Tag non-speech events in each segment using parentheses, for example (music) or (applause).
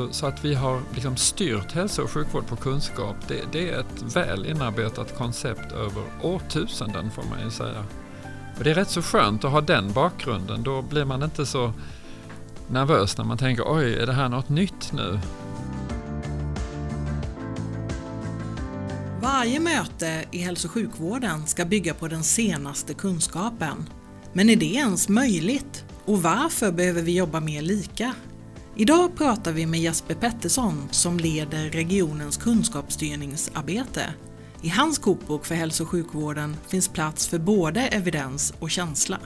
Så, så att vi har liksom styrt hälso och sjukvård på kunskap, det, det, är ett väl inarbetat koncept över årtusenden får man ju säga. Och det är rätt så skönt att ha den bakgrunden, då blir man inte så nervös när man tänker oj, är det här något nytt nu? Varje möte i hälso och sjukvården ska bygga på den senaste kunskapen. Men är det ens möjligt? Och varför behöver vi jobba mer lika? Idag pratar vi med Jesper Pettersson som leder regionens kunskapsstyrningsarbete. I hans kokbok för hälso och sjukvården finns plats för både evidens och känsla.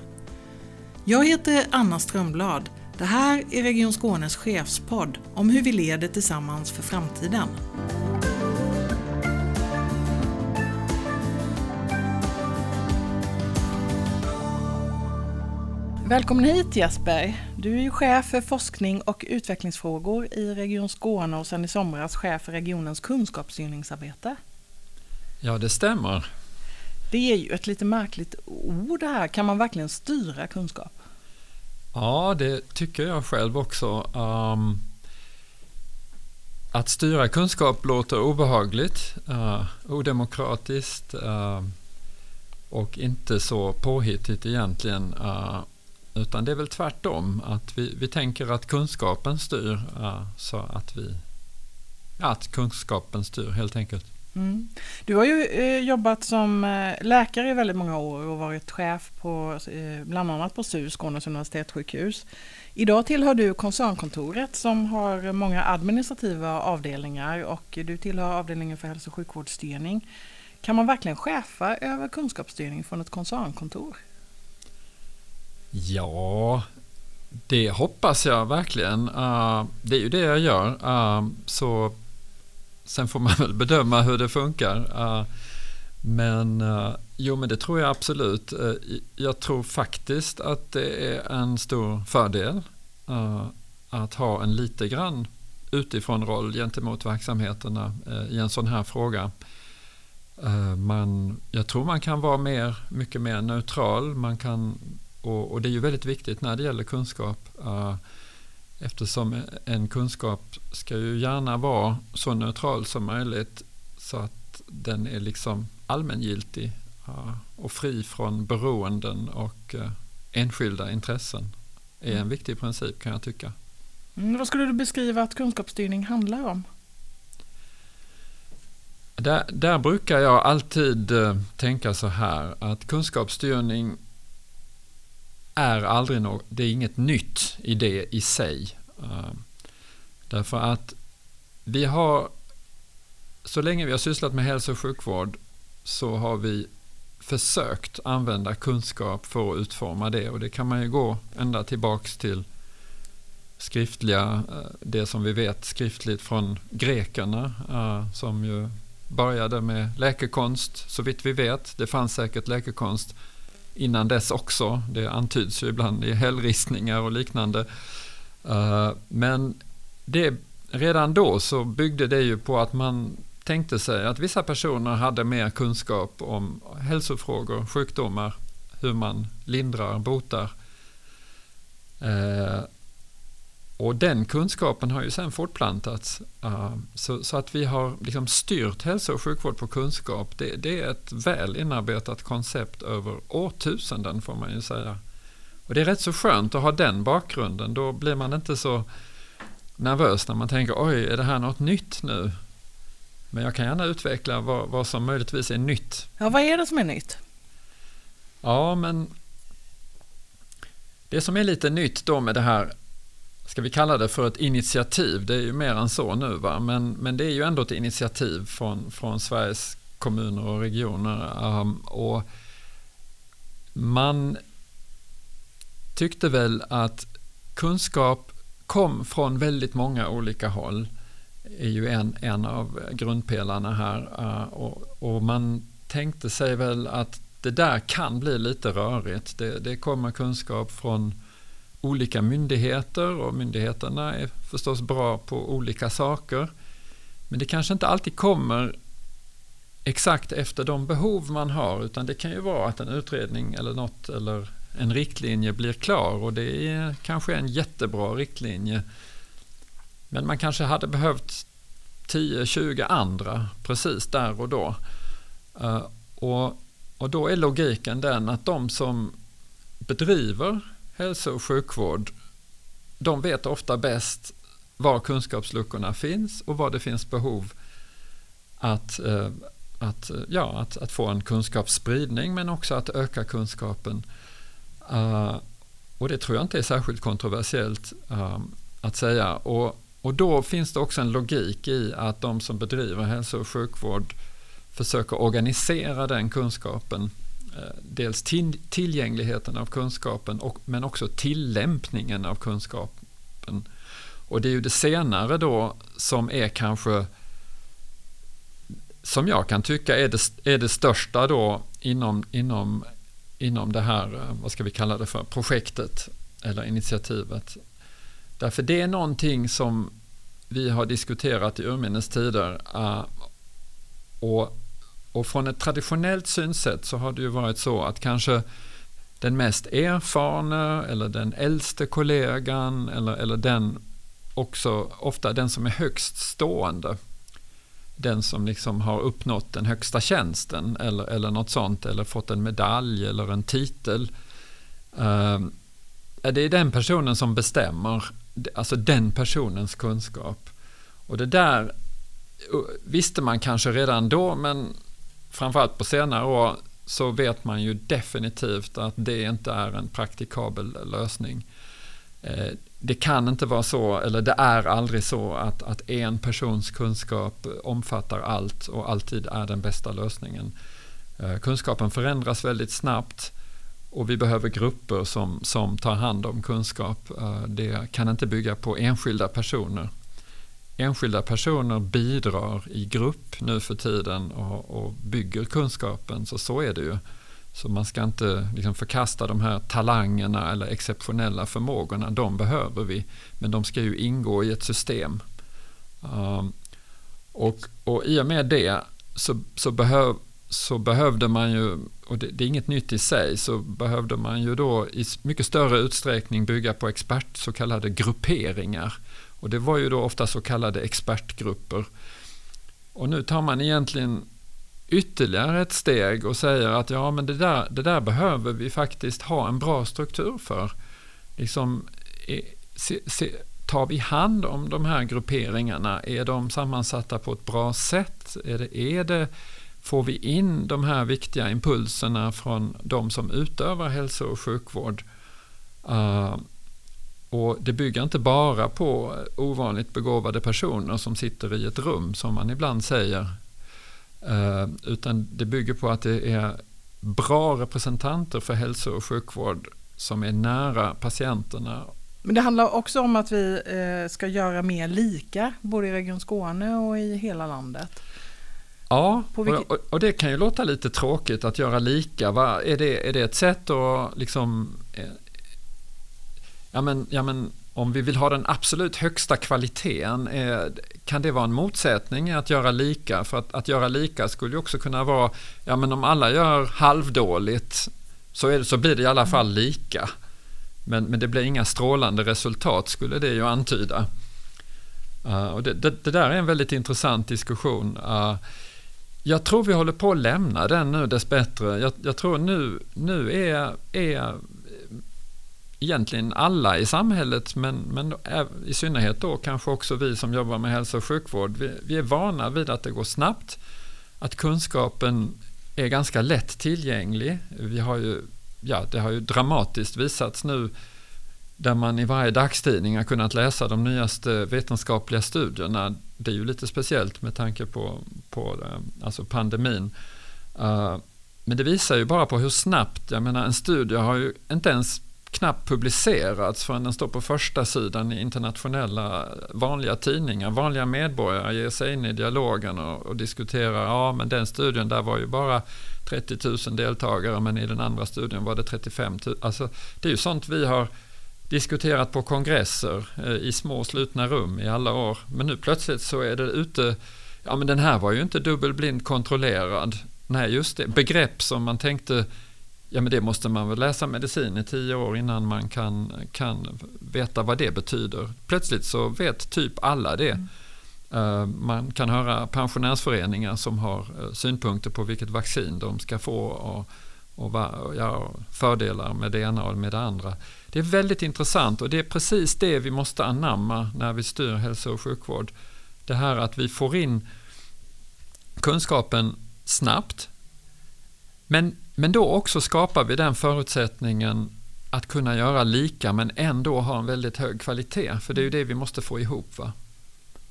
Jag heter Anna Strömblad. Det här är Region Skånes chefspodd om hur vi leder tillsammans för framtiden. Välkommen hit Jesper. Du är ju chef för forskning och utvecklingsfrågor i Region Skåne och sedan i somras chef för regionens kunskapsstyrningsarbete. Ja, det stämmer. Det är ju ett lite märkligt ord det här. Kan man verkligen styra kunskap? Ja, det tycker jag själv också. Um, att styra kunskap låter obehagligt, uh, odemokratiskt uh, och inte så påhittigt egentligen. Uh, utan det är väl tvärtom, att vi, vi tänker att kunskapen styr, uh, så att vi att kunskapen styr helt enkelt. Mm. Du har ju eh, jobbat som eh, läkare i väldigt många år och varit chef på eh, bland annat på SUS, Skånes universitetssjukhus. Idag tillhör du koncernkontoret som har många administrativa avdelningar och du tillhör avdelningen för hälso och sjukvårdsstyrning. Kan man verkligen chefa över kunskapsstyrning från ett koncernkontor? Ja, det hoppas jag verkligen. Uh, det är ju det jag gör. Uh, så Sen får man (laughs) väl bedöma hur det funkar. Uh, men jo, men det tror jag absolut. jag tror faktiskt att det är en stor fördel att ha en lite grann utifrån roll gentemot verksamheterna i en sån här fråga. Man, jag tror man kan vara mer, mycket mer neutral. Man kan och, och, det är ju väldigt viktigt när det gäller kunskap uh, eftersom en kunskap ska ju gärna vara så neutral som möjligt så att den är liksom allmängiltig uh, och fri från beroenden och uh, enskilda intressen. är en mm. viktig princip kan jag tycka. Mm, vad skulle du beskriva att kunskapsstyrning handlar om? Där, där brukar jag alltid tänka så här att kunskapsstyrning är aldrig något, det är inget nytt i det i sig. Eh, därför att vi har, så länge vi har sysslat med hälso och sjukvård så har vi försökt använda kunskap för att utforma det och det kan man ju gå ända tillbaks till skriftliga, eh, det som vi vet skriftligt från grekerna eh, som ju började med läkekonst så vitt vi vet. Det fanns säkert läkekonst innan dess också. Det antyds ju ibland i hällristningar och liknande. Eh, men det, redan då så byggde det ju på att man tänkte sig att vissa personer hade mer kunskap om hälsofrågor, sjukdomar, hur man lindrar, botar. Eh, Eh, och den kunskapen har ju sen fortplantats. Uh, så, så, att vi har liksom styrt hälso och sjukvård på kunskap, det, det, är ett väl inarbetat koncept över årtusenden får man ju säga. Och det är rätt så skönt att ha den bakgrunden, då blir man inte så nervös när man tänker oj, är det här något nytt nu? Men jag kan gärna utveckla vad, vad som möjligtvis är nytt. Ja, vad är det som är nytt? Ja, men det som är lite nytt då med det här ska vi kalla det för ett initiativ, det är ju mer än så nu, va? Men, men det är ju ändå ett initiativ från, från Sveriges kommuner och regioner. Um, och man tyckte väl att kunskap kom från väldigt många olika håll är ju en, en av grundpelarna här. Uh, och, och, man tänkte sig väl att det där kan bli lite rörigt. Det, det kommer kunskap från olika myndigheter och myndigheterna är förstås bra på olika saker. Men det kanske inte alltid kommer exakt efter de behov man har utan det kan ju vara att en utredning eller något eller en riktlinje blir klar och det är kanske en jättebra riktlinje. Men man kanske hade behövt 10-20 andra precis där och då. Eh, och, och då är logiken den att de som bedriver hälso och sjukvård, de vet ofta bäst var kunskapsluckorna finns och var det finns behov att, eh, att, eh, ja, att, att få en kunskapsspridning men också att öka kunskapen. Eh, och det tror jag inte är särskilt kontroversiellt att säga. Och och då finns det också en logik i att de som bedriver hälso och sjukvård försöker organisera den kunskapen. Eh, dels dels tillgängligheten av kunskapen och, men också tillämpningen av kunskapen. Och det är ju det senare då som är kanske som jag kan tycka är det, är det största då inom, inom, inom det här, eh, vad ska vi kalla det för, projektet eller initiativet. Därför det är någonting som vi har diskuterat i urminnes tider. Eh, och, och från ett traditionellt synsätt så har det ju varit så att kanske den mest erfarna eller den äldste kollegan eller, eller den också ofta den som är högst stående. Den som liksom har uppnått den högsta tjänsten eller, eller något sånt eller fått en medalj eller en titel. Uh, det är den personen som bestämmer alltså den personens kunskap. Och det där visste man kanske redan då, men framförallt på senare år så vet man ju definitivt att det inte är en praktikabel lösning. Eh, det kan inte vara så, eller det är aldrig så att, att en persons kunskap omfattar allt och alltid är den bästa lösningen. Eh, kunskapen förändras väldigt snabbt och vi behöver grupper som, som tar hand om kunskap. Eh, det kan inte bygga på enskilda personer. Enskilda personer bidrar i grupp nu för tiden och, och bygger kunskapen, så så är det ju. Så man ska inte liksom förkasta de här talangerna eller exceptionella förmågorna, de behöver vi. Men de ska ju ingå i ett system. Um, och, och i och med det så, så behöv, så behövde man ju, och det, det, är inget nytt i sig, så behövde man ju då i mycket större utsträckning bygga på expert, så kallade grupperingar. Och det var ju då ofta så kallade expertgrupper. Och nu tar man egentligen ytterligare ett steg och säger att ja, men det där, det där behöver vi faktiskt ha en bra struktur för. Liksom, se, se, tar vi hand om de här grupperingarna? Är de sammansatta på ett bra sätt? Är det, är det får vi in de här viktiga impulserna från de som utövar hälso och sjukvård. Uh, och det bygger inte bara på ovanligt begåvade personer som sitter i ett rum, som man ibland säger. Uh, utan det bygger på att det är bra representanter för hälso och sjukvård som är nära patienterna. Men det handlar också om att vi eh, ska göra mer lika, både i Region Skåne och i hela landet. Ja, och, och, det kan ju låta lite tråkigt att göra lika. Va? Är, det, är det ett sätt att liksom... Ja, men, ja, men om vi vill ha den absolut högsta kvaliteten, eh, kan det vara en motsättning att göra lika? För att, att göra lika skulle ju också kunna vara, ja men om alla gör halvdåligt så, är det, så blir det i alla fall lika. Men, men det blir inga strålande resultat skulle det ju antyda. Uh, och det, det, det, där är en väldigt intressant diskussion. Uh, jag tror vi håller på att lämna den nu dessbättre. Jag, jag tror nu, nu är, är egentligen alla i samhället, men, men i synnerhet då kanske också vi som jobbar med hälso och sjukvård, vi, vi är vana vid att det går snabbt, att kunskapen är ganska lätt tillgänglig. Vi har ju, ja, det har ju dramatiskt visats nu där man i varje dagstidning har kunnat läsa de nyaste vetenskapliga studierna. Det är ju lite speciellt med tanke på, på eh, alltså pandemin. Uh, men det visar ju bara på hur snabbt, jag menar en studie har ju inte ens knappt publicerats förrän den står på första sidan i internationella vanliga tidningar. Vanliga medborgare ger sig in i dialogen och, och diskuterar, ja men den studien där var ju bara 30 000 deltagare men i den andra studien var det 35 000. Alltså, det är ju sånt vi har diskuterat på kongresser eh, i små slutna rum i alla år. Men nu plötsligt så är det ute, ja men den här var ju inte dubbelblind kontrollerad. Nej, just det, begrepp som man tänkte ja men det måste man väl läsa medicin i tio år innan man kan, kan veta vad det betyder. Plötsligt så vet typ alla det. Mm. Eh, man kan höra pensionärsföreningar som har eh, synpunkter på vilket vaccin de ska få och, och ja, fördelar med det ena och med det andra. Det är väldigt intressant och det är precis det vi måste anamma när vi styr hälso och sjukvård. Det här att vi får in kunskapen snabbt men, men då också skapar vi den förutsättningen att kunna göra lika men ändå ha en väldigt hög kvalitet. För det är ju det vi måste få ihop. Va?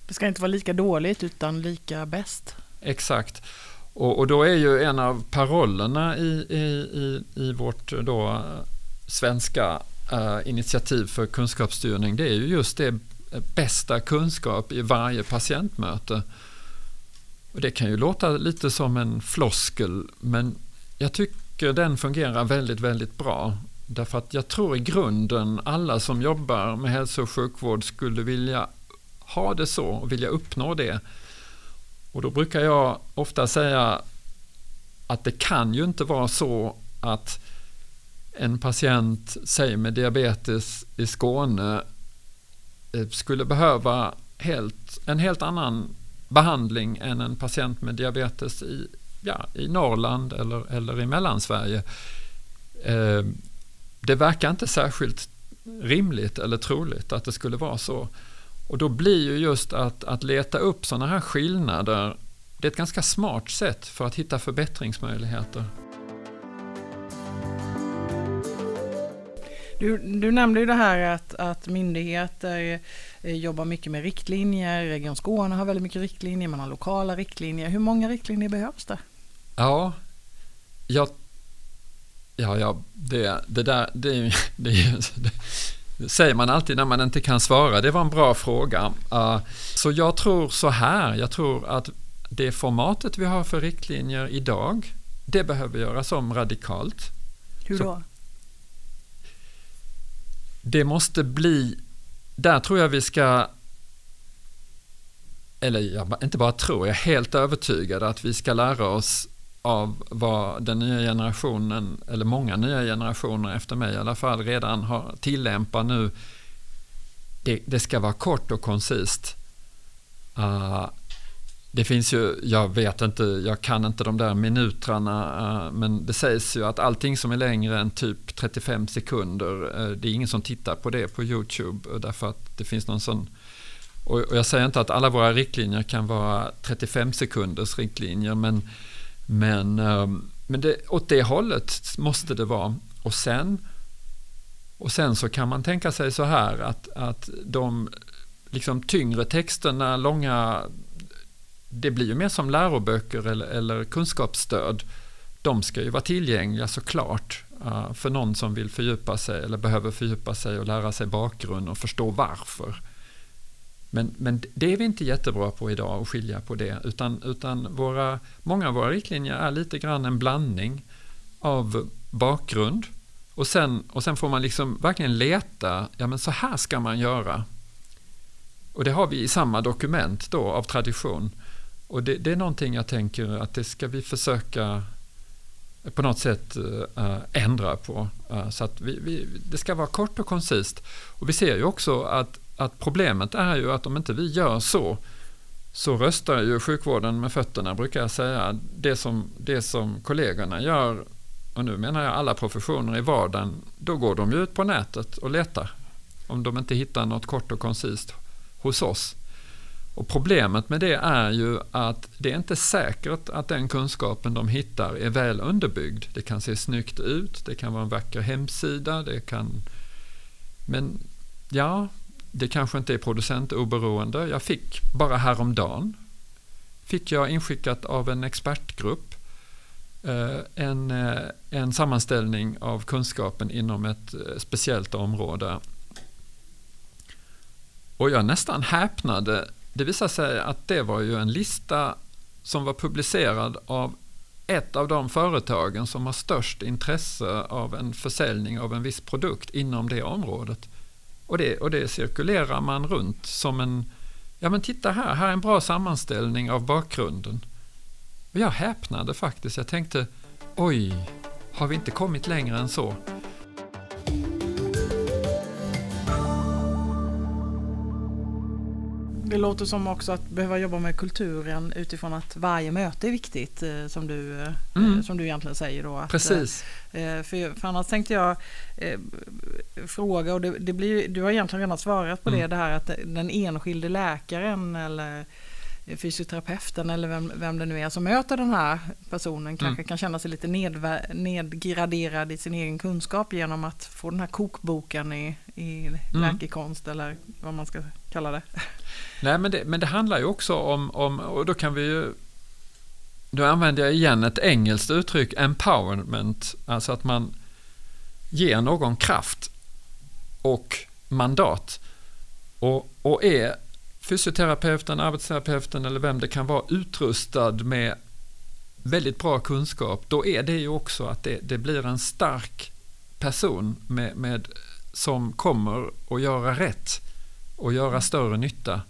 Det ska inte vara lika dåligt utan lika bäst. Exakt. Och, och då är ju en av parollerna i, i, i, i vårt då svenska uh, initiativ för kunskapsstyrning, det är ju just det bästa kunskap i varje patientmöte. Och det kan ju låta lite som en floskel, men jag tycker den fungerar väldigt, väldigt bra. Därför att jag tror i grunden alla som jobbar med hälso och sjukvård skulle vilja ha det så och vilja uppnå det. Och då brukar jag ofta säga att det kan ju inte vara så att en patient, säg med diabetes i Skåne, eh, skulle behöva helt, en helt annan behandling än en patient med diabetes i, ja, i Norrland eller, eller i Mellansverige. Eh, det verkar inte särskilt rimligt eller troligt att det skulle vara så. Och då blir ju just att, att leta upp sådana här skillnader, det är ett ganska smart sätt för att hitta förbättringsmöjligheter. Du, du nämnde ju det här att, att myndigheter eh, jobbar mycket med riktlinjer. Region Skåne har väldigt mycket riktlinjer, man har lokala riktlinjer. Hur många riktlinjer behövs det? Ja, jag, ja, ja det, det där, det, det, det, säger man alltid när man inte kan svara. Det var en bra fråga. Uh, så jag tror så här, jag tror att det formatet vi har för riktlinjer idag, det behöver göras om radikalt. Hur då? Så, det måste bli, där tror jag vi ska eller jag inte bara tror, jag är helt övertygad att vi ska lära oss av vad den nya generationen, eller många nya generationer efter mig i alla fall, redan har tillämpat nu. Det, det ska vara kort och koncist. Uh, det finns ju, jag vet inte, jag kan inte de där minutrarna, ah, men det sägs ju att allting som är längre än typ 35 sekunder, eh, det är ingen som tittar på det på YouTube eh, därför att det finns någon sån och jag säger inte att alla våra riktlinjer kan vara 35 sekunders riktlinjer, men men, ehm, men det, åt det hållet måste det vara. Och sen, och sen så kan man tänka sig så här att, att de liksom tyngre texterna, långa, det blir ju mer som läroböcker eller, eller kunskapsstöd. De ska ju vara tillgängliga såklart eh, för någon som vill fördjupa sig eller behöver fördjupa sig och lära sig bakgrund och förstå varför. Men, men det är vi inte jättebra på idag att skilja på det utan, utan våra, många av våra riktlinjer är lite grann en blandning av bakgrund och sen, och sen får man liksom verkligen leta, ja men så här ska man göra. Och det har vi i samma dokument då av tradition. Och det, det är någonting jag tänker att det ska vi försöka på något sätt äh, ändra på. Äh, så att vi, vi, det ska vara kort och koncist. Och vi ser ju också att att problemet är ju att om inte vi gör så så röstar ju sjukvården med fötterna brukar jag säga. Det som, det som kollegorna gör, och nu menar jag alla professioner i vardagen, då går de ju ut på nätet och letar. Om de inte hittar något kort och koncist hos oss. Och problemet med det är ju att det är inte säkert att den kunskapen de hittar är väl underbyggd. Det kan se snyggt ut, det kan vara en vacker hemsida, det kan... Men ja, det kanske inte är producentoberoende. Jag fick bara häromdagen fick jag inskickat av en expertgrupp eh, en, eh, en sammanställning av kunskapen inom ett eh, speciellt område. Och jag nästan häpnade. Det visade sig att det var ju en lista som var publicerad av ett av de företagen som har störst intresse av en försäljning av en viss produkt inom det området. Och det, och det cirkulerar man runt som en, ja men titta här, här är en bra sammanställning av bakgrunden. Och jag häpnade faktiskt, jag tänkte oj, har vi inte kommit längre än så. Det låter som också att behöva jobba med kulturen utifrån att varje möte är viktigt eh, som du, eh, mm. som du egentligen säger. Då, att, Precis. Eh, för, för annars tänkte jag fråga och det, det, blir, du har egentligen redan svarat på mm. det, det här att den enskilde läkaren eller fysioterapeuten eller vem, vem det nu är som möter den här personen kanske mm. kan känna sig lite nedgraderad i sin egen kunskap genom att få den här kokboken i, i mm. läkekonst eller vad man ska kalla det. Nej, men det, men det handlar ju också om, om, och då kan vi ju då använder jag igen ett engelskt uttryck, empowerment, alltså att man ger någon kraft och mandat och, och är fysioterapeuten, arbetsterapeuten eller vem det kan vara utrustad med väldigt bra kunskap, då är det ju också att det, det blir en stark person med, med, som kommer att göra rätt och göra större nytta.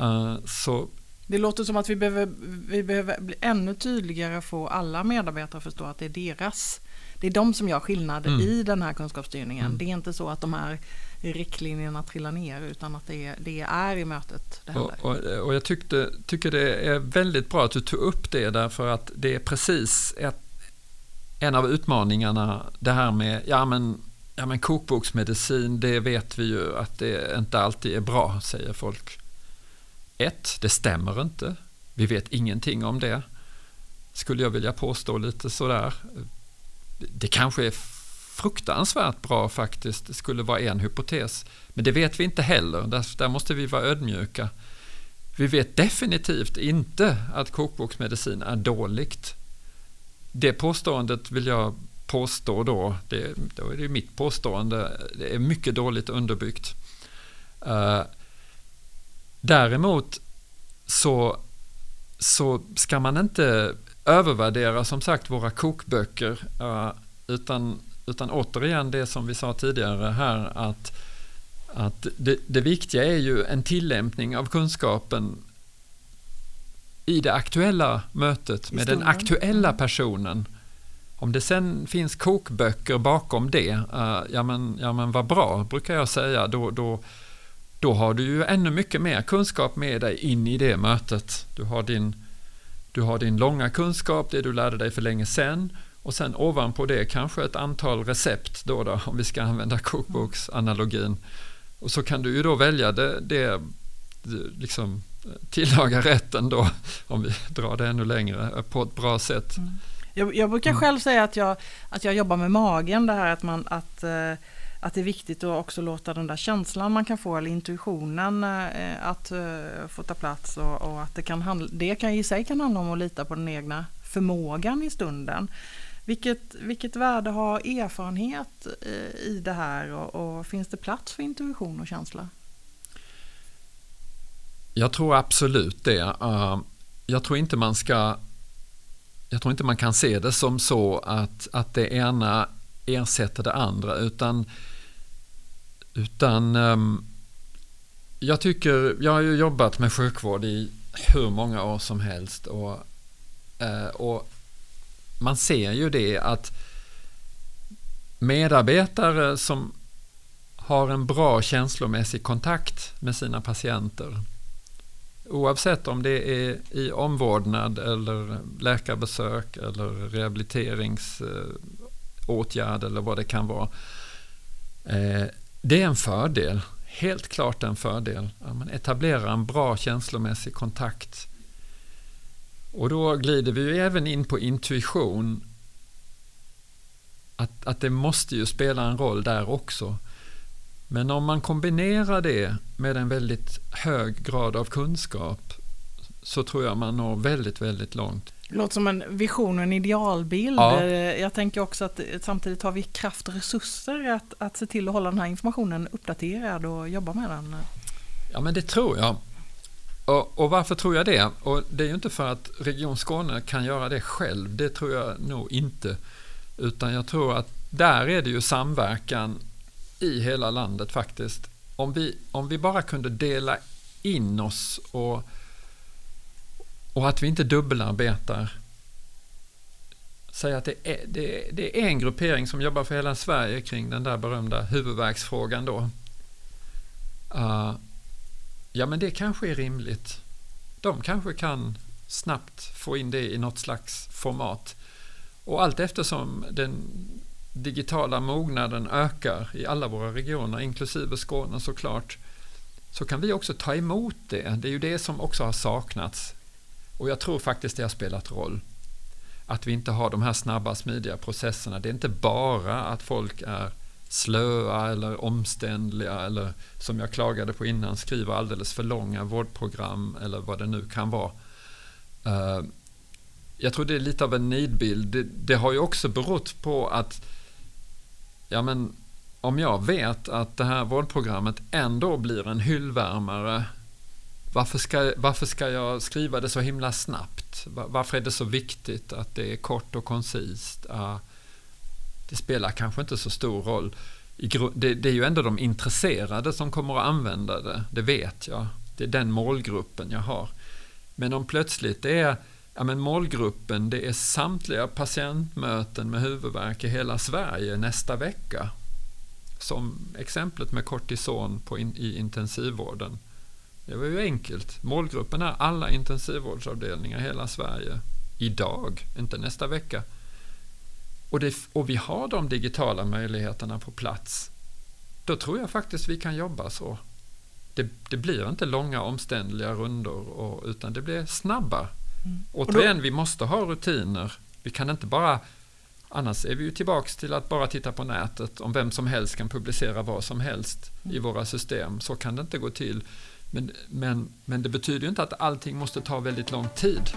Uh, så det låter som att vi behöver, vi behöver bli ännu tydligare få alla medarbetare att förstå att det är deras, det är de som gör skillnad mm. i den här kunskapsstyrningen. Mm. Det är inte så att de här riktlinjerna trillar ner utan att det, det är i mötet det och, och, och, jag tyckte, tycker det är väldigt bra att du tog upp det därför att det är precis ett, en av utmaningarna det här med ja men, ja men kokboksmedicin det vet vi ju att det inte alltid är bra säger folk. Ett, det stämmer inte. Vi vet ingenting om det. Skulle jag vilja påstå lite sådär. Det kanske är fruktansvärt bra faktiskt, skulle vara en hypotes. Men det vet vi inte heller, där, där måste vi vara ödmjuka. Vi vet definitivt inte att kokboksmedicin är dåligt. Det påståendet vill jag påstå då, det, då är det mitt påstående, det är mycket dåligt underbyggt. Uh, däremot så, så ska man inte övervärdera som sagt våra kokböcker, uh, utan utan återigen det som vi sa tidigare här att, att det, det viktiga är ju en tillämpning av kunskapen i det aktuella mötet med den aktuella mm. personen. Om det sen finns kokböcker bakom det, uh, ja, men, ja men vad bra, brukar jag säga. Då, då, då har du ju ännu mycket mer kunskap med dig in i det mötet. Du har din, du har din långa kunskap, det du lärde dig för länge sedan. Och sen ovanpå det kanske ett antal recept då, då om vi ska använda kokboksanalogin. Och så kan du ju då välja det, det liksom tillaga rätten då, om vi drar det ännu längre, på ett bra sätt. Mm. Jag, jag, brukar mm. själv säga att jag, att jag jobbar med magen, det här att, man, att, eh, att det är viktigt att också låta den där känslan man kan få, eller intuitionen, eh, att eh, få ta plats och, och att det, kan handla, det kan i sig kan handla om att lita på den egna förmågan i stunden. Vilket, vilket värde har erfarenhet eh, i det här och, och finns det plats för intuition och känsla? Jag tror absolut det. Eh, jag tror inte man ska jag tror inte man kan se det som så att, att det ena ersätter det andra utan, utan ehm, jag tycker, jag har ju jobbat med sjukvård i hur många år som helst och, eh, och man ser ju det att medarbetare som har en bra känslomässig kontakt med sina patienter oavsett om det är i omvårdnad eller läkarbesök eller rehabiliteringsåtgärd eller vad det kan vara. Eh, det är en fördel, helt klart en fördel. att Man etablerar en bra känslomässig kontakt och då glider vi ju även in på intuition. Att, att det måste ju spela en roll där också. Men om man kombinerar det med en väldigt hög grad av kunskap så tror jag man når väldigt, väldigt långt. Det låter som en vision och en idealbild. Ja. Jag tänker också att samtidigt har vi kraft och resurser att, att se till att hålla den här informationen uppdaterad och jobba med den. Ja, men det tror jag. Och, och, varför tror jag det? Och det är ju inte för att Region Skåne kan göra det själv, det tror jag nog inte. Utan jag tror att där är det ju samverkan i hela landet faktiskt. Om vi, om vi bara kunde dela in oss och, och att vi inte dubbelarbetar Säg att det är, det, är, det är en gruppering som jobbar för hela Sverige kring den där berömda huvudvärksfrågan då. Uh, ja, men det kanske är rimligt. De kanske kan snabbt få in det i något slags format. Och allt eftersom den digitala mognaden ökar i alla våra regioner, inklusive Skåne såklart, så kan vi också ta emot det. Det är ju det som också har saknats. Och jag tror faktiskt det har spelat roll. Att vi inte har de här snabba, smidiga processerna. Det är inte bara att folk är slöa eller omständliga eller som jag klagade på innan skriver alldeles för långa vårdprogram eller vad det nu kan vara. Eh, jag tror det är lite av en nidbild. Det, det, har ju också berott på att ja men om jag vet att det här vårdprogrammet ändå blir en hyllvärmare varför ska, varför ska jag skriva det så himla snabbt? Varför är det så viktigt att det är kort och koncist? Uh, det spelar kanske inte så stor roll. Det, det, är ju ändå de intresserade som kommer att använda det, det vet jag. Det är den målgruppen jag har. Men om plötsligt det är ja, men målgruppen, det är samtliga patientmöten med huvudvärk i hela Sverige nästa vecka. Som exemplet med kortison på in, i intensivvården. Det var ju enkelt. Målgruppen är alla intensivvårdsavdelningar i hela Sverige. Idag, inte nästa vecka. Och, det, och vi har de digitala möjligheterna på plats. Då tror jag faktiskt vi kan jobba så. Det, det blir inte långa omständliga rundor och, utan det blir snabba. Mm. Återigen, då, vi måste ha rutiner. Vi kan inte bara Annars är vi ju tillbaks till att bara titta på nätet om vem som helst kan publicera vad som helst mm. i våra system. Så kan det inte gå till. Men, men, men det betyder ju inte att allting måste ta väldigt lång tid.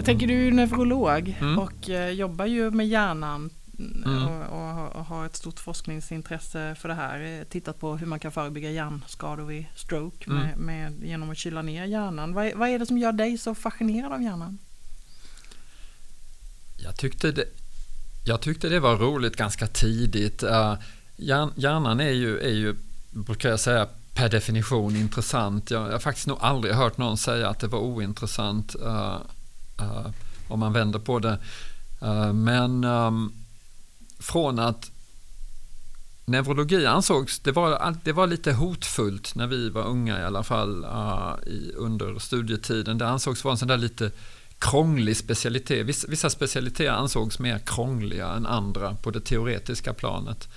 Jag tänker du är neurolog mm. och eh, jobbar ju med hjärnan mm. och, och, har ett stort forskningsintresse för det här. Eh, tittat på hur man kan förebygga hjärnskador vid stroke mm. med, med, genom att kyla ner hjärnan. Vad, vad är det som gör dig så fascinerad av hjärnan? Jag tyckte det, jag tyckte det var roligt ganska tidigt. Uh, hjärnan är ju, är ju, brukar jag säga, per definition intressant. Jag, jag har faktiskt nog aldrig hört någon säga att det var ointressant uh, uh, om man vänder på det. Eh, men um, från att neurologi ansågs, det var, det var lite hotfullt när vi var unga i alla fall eh, i, under studietiden. Det ansågs vara en sån där lite krånglig specialitet. Vissa, vissa specialiteter ansågs mer krångliga än andra på det teoretiska planet.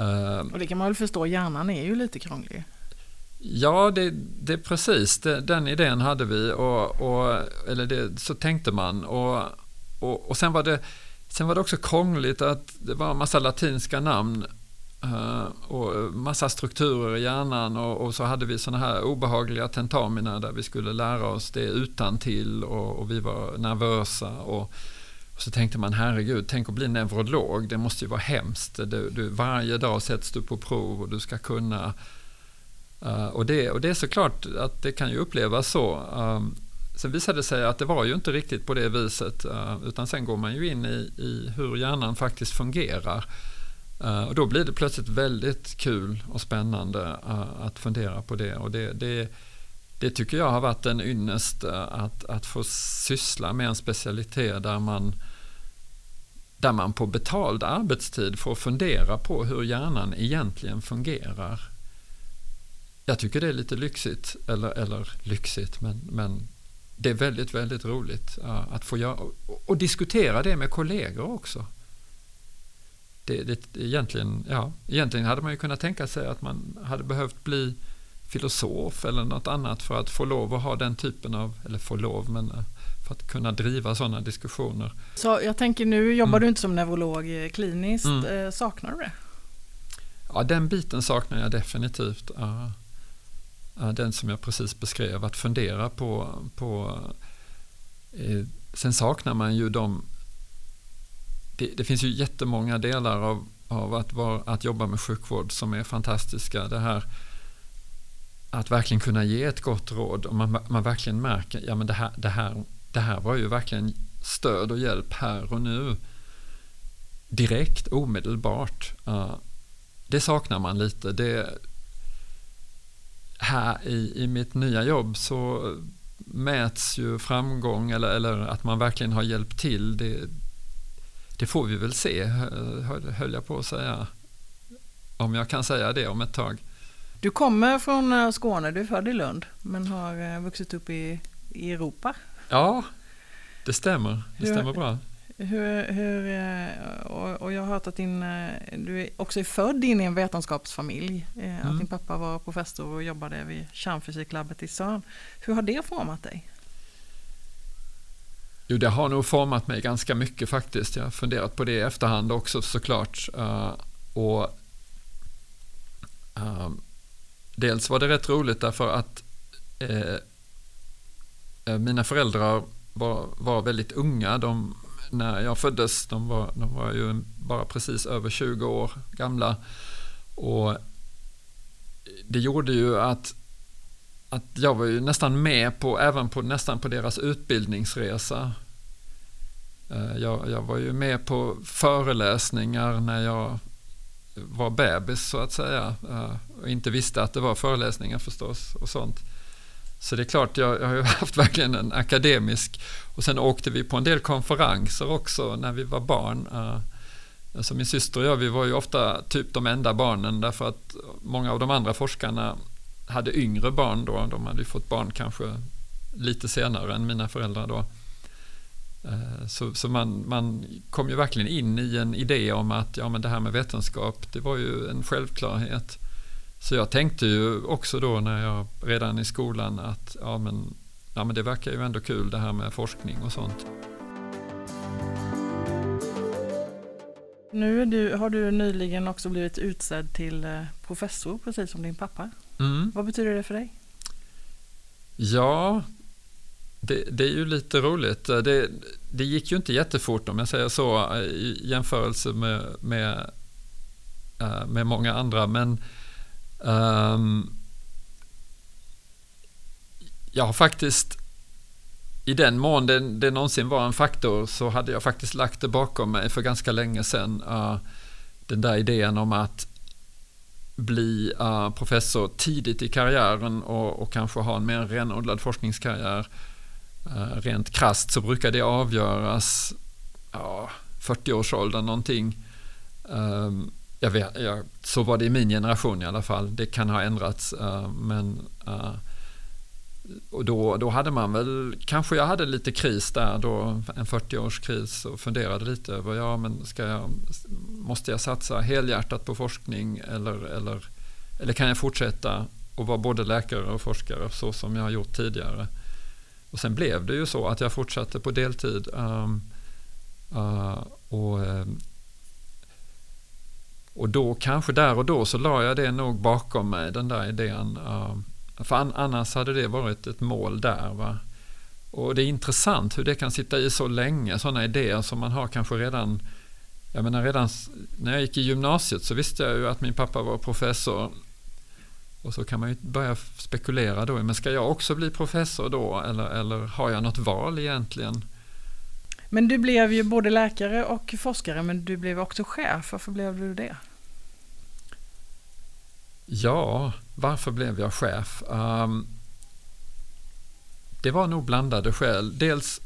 Uh, och det kan man väl förstå, hjärnan är ju lite krånglig. Ja, det, det är precis det, den idén hade vi, och, och, eller det, så tänkte man. Och, och, och sen, var det, sen var det också krångligt att det var en massa latinska namn eh, och massa strukturer i hjärnan och, och så hade vi sådana här obehagliga tentamina där vi skulle lära oss det utan till och, och vi var nervösa. Och, och, så tänkte man, herregud, tänk att bli neurolog, det måste ju vara hemskt. Du, du, varje dag sätts du på prov och du ska kunna... Uh, och, det, och det är såklart att det kan ju upplevas så. Um, sen visade det sig att det var ju inte riktigt på det viset, uh, utan sen går man ju in i, i hur hjärnan faktiskt fungerar. Uh, och då blir det plötsligt väldigt kul och spännande uh, att fundera på det. Och det, det, det, tycker jag har varit en ynnest att, att få syssla med en specialitet där man, där man på betald arbetstid får fundera på hur hjärnan egentligen fungerar. Jag tycker det är lite lyxigt, eller, eller lyxigt, men, men det är väldigt, väldigt roligt att få göra och, och diskutera det med kollegor också det, det, egentligen, ja, egentligen hade man ju kunnat tänka sig att man hade behövt bli filosof eller något annat för att få lov att ha den typen av, eller få lov, men eh, för att kunna driva sådana diskussioner. Så jag tänker nu jobbar mm. du inte som neurolog kliniskt, mm. Eh, saknar du det? Ja, den biten saknar jag definitivt. Eh, den som jag precis beskrev, att fundera på, på eh, Sen saknar man ju de det, det, finns ju jättemånga delar av, av att, var, att jobba med sjukvård som är fantastiska. Det här att verkligen kunna ge ett gott råd och man, man verkligen märker ja det här, det, här, det här var ju verkligen stöd och hjälp här och nu. Direkt, omedelbart. Uh, det saknar man lite. Det, här i, i mitt nya jobb så mäts ju framgång eller, eller att man verkligen har hjälpt till. Det, det får vi väl se, höll jag på att säga. Om jag kan säga det om ett tag. Du kommer från eh, Skåne, du är född i Lund men har eh, vuxit upp i, i Europa. Ja, det stämmer. Det stämmer bra. Hur, hur, eh, och jag har hört att din, du också är född in i en vetenskapsfamilj. Mm. Att din pappa var professor och jobbade vid kärnfysiklabbet i CERN. Hur har det format dig? Jo, det har nog format mig ganska mycket faktiskt. Jag har funderat på det i efterhand också såklart. och dels var det rätt roligt därför att eh, eh, mina föräldrar var, var väldigt unga. De, när jag föddes, de var, de var ju bara precis över 20 år gamla. Och det gjorde ju att, att jag var ju nästan med på, även på, nästan på deras utbildningsresa. Eh, jag, jag var ju med på föreläsningar när jag var bebis så att säga eh, och inte visste att det var föreläsningar förstås och sånt. Så det är klart, jag, jag har ju (laughs) haft verkligen en akademisk och sen åkte vi på en del konferenser också när vi var barn. Eh, alltså min syster och jag, vi var ju ofta typ de enda barnen därför att många av de andra forskarna hade yngre barn då. De hade ju fått barn kanske lite senare än mina föräldrar då. Eh, så, så man, man, kom ju verkligen in i en idé om att ja, men det här med vetenskap, det var ju en självklarhet. Så jag tänkte ju också då när jag redan i skolan att ja, men, ja, men det verkar ju ändå kul det här med forskning och sånt. Nu du, har du nyligen också blivit utsedd till eh, professor precis som din pappa. Mm. Vad betyder det för dig? Ja, det, det, är ju lite roligt. Det, det, gick ju inte jättefort om jag säger så i jämförelse med, med, eh, med många andra. Men um, jag har faktiskt i den mån det, det någonsin var en faktor så hade jag faktiskt lagt det bakom mig för ganska länge sedan. Uh, den där idén om att bli uh, professor tidigt i karriären och, och kanske ha en mer renodlad forskningskarriär Uh, rent krast så brukar det avgöras ja, 40-årsåldern någonting. Ehm, jag vet, jag, så var det i min generation i alla fall. Det kan ha ändrats. Uh, men, uh, och då, då hade man väl, kanske jag hade lite kris där då, en 40-årskris och funderade lite över, ja men ska jag, måste jag satsa helhjärtat på forskning eller, eller, eller kan jag fortsätta och vara både läkare och forskare så som jag har gjort tidigare? Och sen blev det ju så att jag fortsatte på deltid. Um, uh, och, um, och då kanske där och då så la jag det nog bakom mig, den där idén. Eh, för annars hade det varit ett mål där. Va? Och det är intressant hur det kan sitta i så länge, sådana idéer som man har kanske redan jag menar redan när jag gick i gymnasiet så visste jag ju att min pappa var professor och så kan man ju börja spekulera då, men ska jag också bli professor då eller, eller har jag något val egentligen? Men du blev ju både läkare och forskare, men du blev också chef. Varför blev du det? Ja, varför blev jag chef? Um, det var nog blandade skäl. Dels,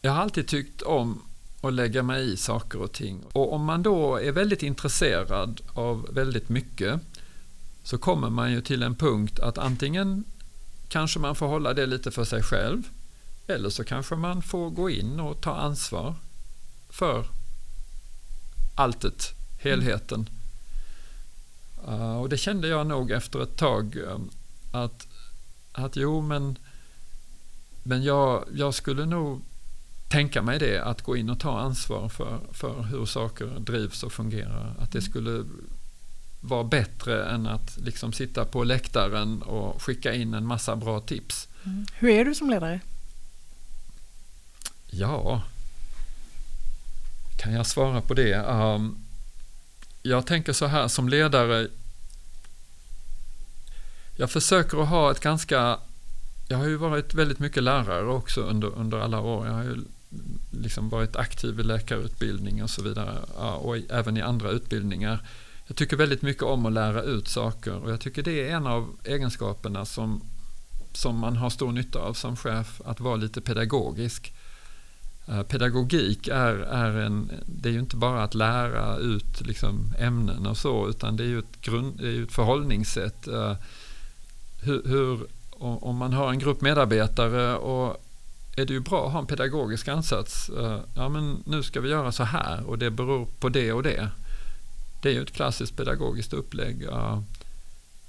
jag har alltid tyckt om att lägga mig i saker och ting. Och om man då är väldigt intresserad av väldigt mycket så kommer man ju till en punkt att antingen kanske man får hålla det lite för sig själv eller så kanske man får gå in och ta ansvar för alltet, helheten. Uh, och det kände jag nog efter ett tag um, att, att jo men, men jag, jag skulle nog tänka mig det, att gå in och ta ansvar för, för hur saker drivs och fungerar. Att det skulle var bättre än att liksom sitta på läktaren och skicka in en massa bra tips. Mm. Hur är du som ledare? Ja, kan jag svara på det? Um, jag tänker så här som ledare. Jag försöker att ha ett ganska, jag har ju varit väldigt mycket lärare också under, under alla år. Jag har ju liksom varit aktiv i läkarutbildning och så vidare och även i andra utbildningar. jag tycker väldigt mycket om att lära ut saker och jag tycker det är en av egenskaperna som, som man har stor nytta av som chef, att vara lite pedagogisk. Eh, pedagogik är, är, en, det är ju inte bara att lära ut liksom ämnen och så, utan det är ju ett, grund, det är ett förhållningssätt. Eh, hur, hur, om man har en grupp medarbetare och är det ju bra att ha en pedagogisk ansats. Eh, ja, men nu ska vi göra så här och det beror på det och det. Det är ju ett klassiskt pedagogiskt upplägg.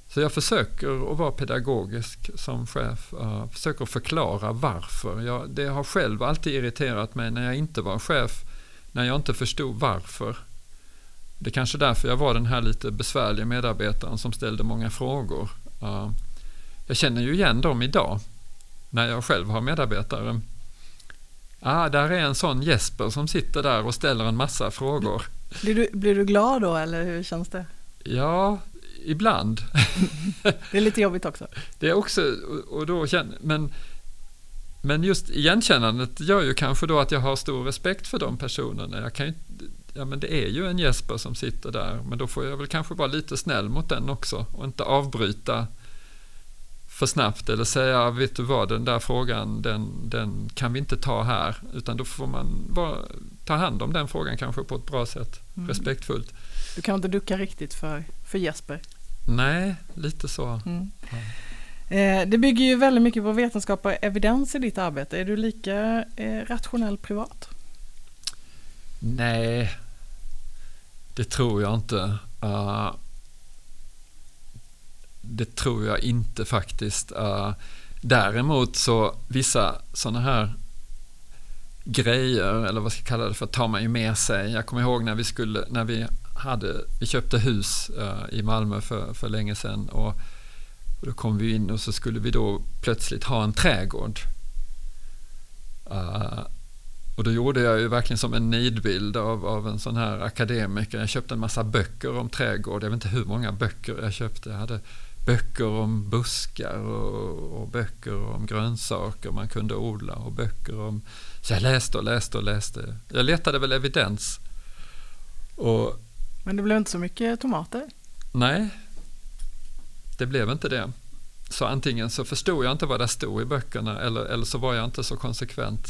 Så jag försöker att vara pedagogisk som chef. Försöker förklara varför. Jag, det har själv alltid irriterat mig när jag inte var chef. När jag inte förstod varför. Det är kanske därför jag var den här lite besvärliga medarbetaren som ställde många frågor. Jag känner ju igen dem idag. När jag själv har medarbetare. Ah, där är en sån Jesper som sitter där och ställer en massa frågor. Blir du, blir du glad då eller hur känns det? Ja, ibland. det är lite jobbigt också. Det är också, och då känner, men, men just igenkännandet gör ju kanske då att jag har stor respekt för de personerna. Jag kan ju, ja men det är ju en Jesper som sitter där, men då får jag väl kanske vara lite snäll mot den också och inte avbryta för snabbt eller säga, vet du vad, den där frågan, den, den kan vi inte ta här, utan då får man bara ta hand om den frågan kanske på ett bra sätt, mm. respektfullt. Du kan inte ducka riktigt för, för Jesper? Nej, lite så. Mm. Ja. Eh, det bygger ju väldigt mycket på vetenskap och evidens i ditt arbete. Är du lika eh, rationell privat? Nej, det tror jag inte. Uh, det tror jag inte faktiskt. Uh, däremot så vissa sådana här grejer, eller vad ska jag kalla det för, tar man ju med sig. Jag kommer ihåg när vi, skulle, när vi, hade, vi köpte hus uh, i Malmö för, för länge sedan och, och, då kom vi in och så skulle vi då plötsligt ha en trädgård. Uh, och då gjorde jag ju verkligen som en nidbild av, av en sån här akademiker. Jag köpte en massa böcker om trädgård. Jag vet inte hur många böcker jag köpte. Jag hade böcker om buskar och, och, böcker om grönsaker man kunde odla och böcker om... Så jag läste och läste och läste. Jag letade väl evidens. Och, men det blev inte så mycket tomater? Nej, det blev inte det. Så antingen så förstod jag inte vad det stod i böckerna eller, eller så var jag inte så konsekvent.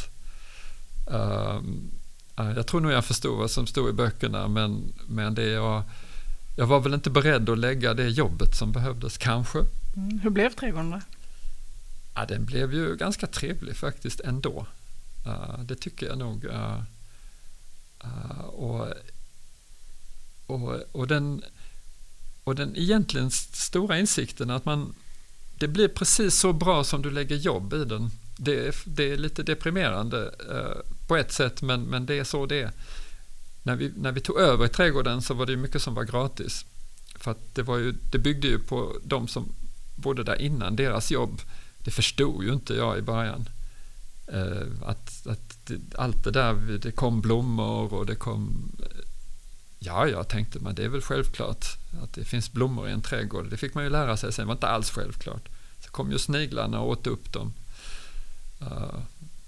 Uh, jag tror nog jag förstod vad som stod i böckerna men, men det jag jag var väl inte beredd att lägga det jobbet som behövdes kanske. Mm. Hur blev trädgården då? Ja, den blev ju ganska trevlig faktiskt ändå. Uh, det tycker jag nog. Uh, och, och, och, den, och den egentligen stora insikten att man det blir precis så bra som du lägger jobb i den. Det är, det är lite deprimerande eh, på ett sätt men, men det är så det är när vi, när vi tog över i trädgården så var det mycket som var gratis. För att det, var ju, det byggde ju på de som bodde där innan, deras jobb. Det förstod ju inte jag i början. Eh, att, att det, allt det där, det kom blommor och det kom... Ja, jag tänkte man det är väl självklart att det finns blommor i en trädgård. Det fick man ju lära sig sen, det var inte alls självklart. Så kom ju sniglarna och åt upp dem. Uh,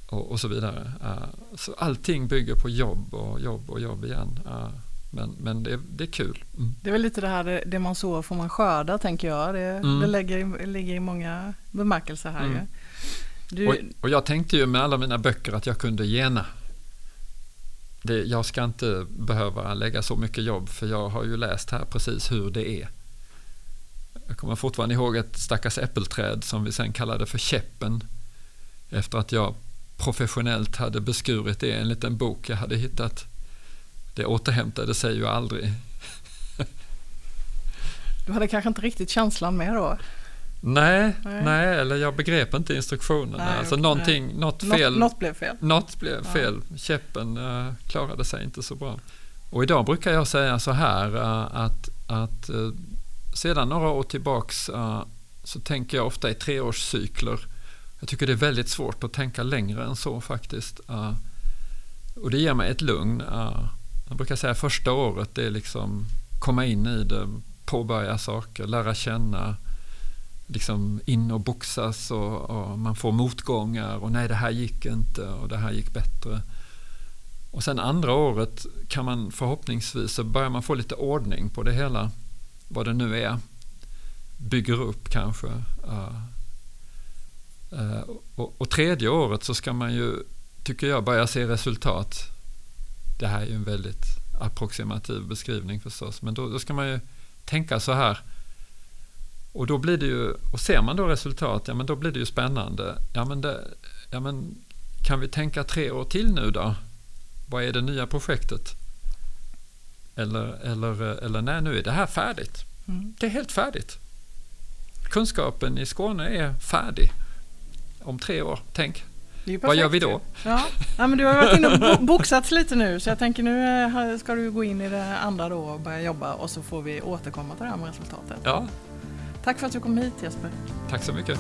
och, och, så vidare. Uh, så allting bygger på jobb och jobb och jobb igen. Uh, men, men det, det är kul. Mm. Det är väl lite det här, det, det man sår får man skörda tänker jag. Det, mm. det lägger, ligger i många bemärkelser här. Mm. Du... Och, och, jag tänkte ju med alla mina böcker att jag kunde gena. Det, jag ska inte behöva lägga så mycket jobb för jag har ju läst här precis hur det är. Jag kommer fortfarande ihåg ett stackars äppelträd som vi sen kallade för käppen. Efter att jag professionellt hade beskurit det i en liten bok jag hade hittat. Det återhämtade sig ju aldrig. Du hade kanske inte riktigt känslan med då? Nej, nej, nej eller jag begrep inte instruktionerna. Nej, alltså någonting, nej. något fel. Något, något blev fel. Något blev ja. fel. Käppen uh, klarade sig inte så bra. Och idag brukar jag säga så här uh, att, att uh, sedan några år tillbaks så tänker jag ofta i treårscykler jag tycker det är väldigt svårt att tänka längre än så faktiskt. Och det ger mig ett lugn. Jag brukar säga första året det är liksom komma in i det, påbörja saker, lära känna, liksom in och boxas och, och, man får motgångar och nej det här gick inte och det här gick bättre. Och sen andra året kan man förhoppningsvis så börjar man få lite ordning på det hela. Vad det nu är. Bygger upp kanske. Uh, uh, och, och, tredje året så ska man ju, tycker jag, börja se resultat. Det här är ju en väldigt approximativ beskrivning förstås. Men då, då ska man ju tänka så här. Och då blir det ju, och ser man då resultat, ja men då blir det ju spännande. Ja men, det, ja men kan vi tänka tre år till nu då? Vad är det nya projektet? Eller, eller, eller nej, nu är det här färdigt. Mm. Det är helt färdigt. Kunskapen i Skåne är färdig om tre år, tänk. Vad gör vi då? Ja. ja, men du har varit inne och boxats lite nu så jag tänker nu eh, ska du gå in i det andra då och börja jobba och så får vi återkomma till det här med resultatet. Ja. Tack för att du kom hit Jesper. Tack så mycket.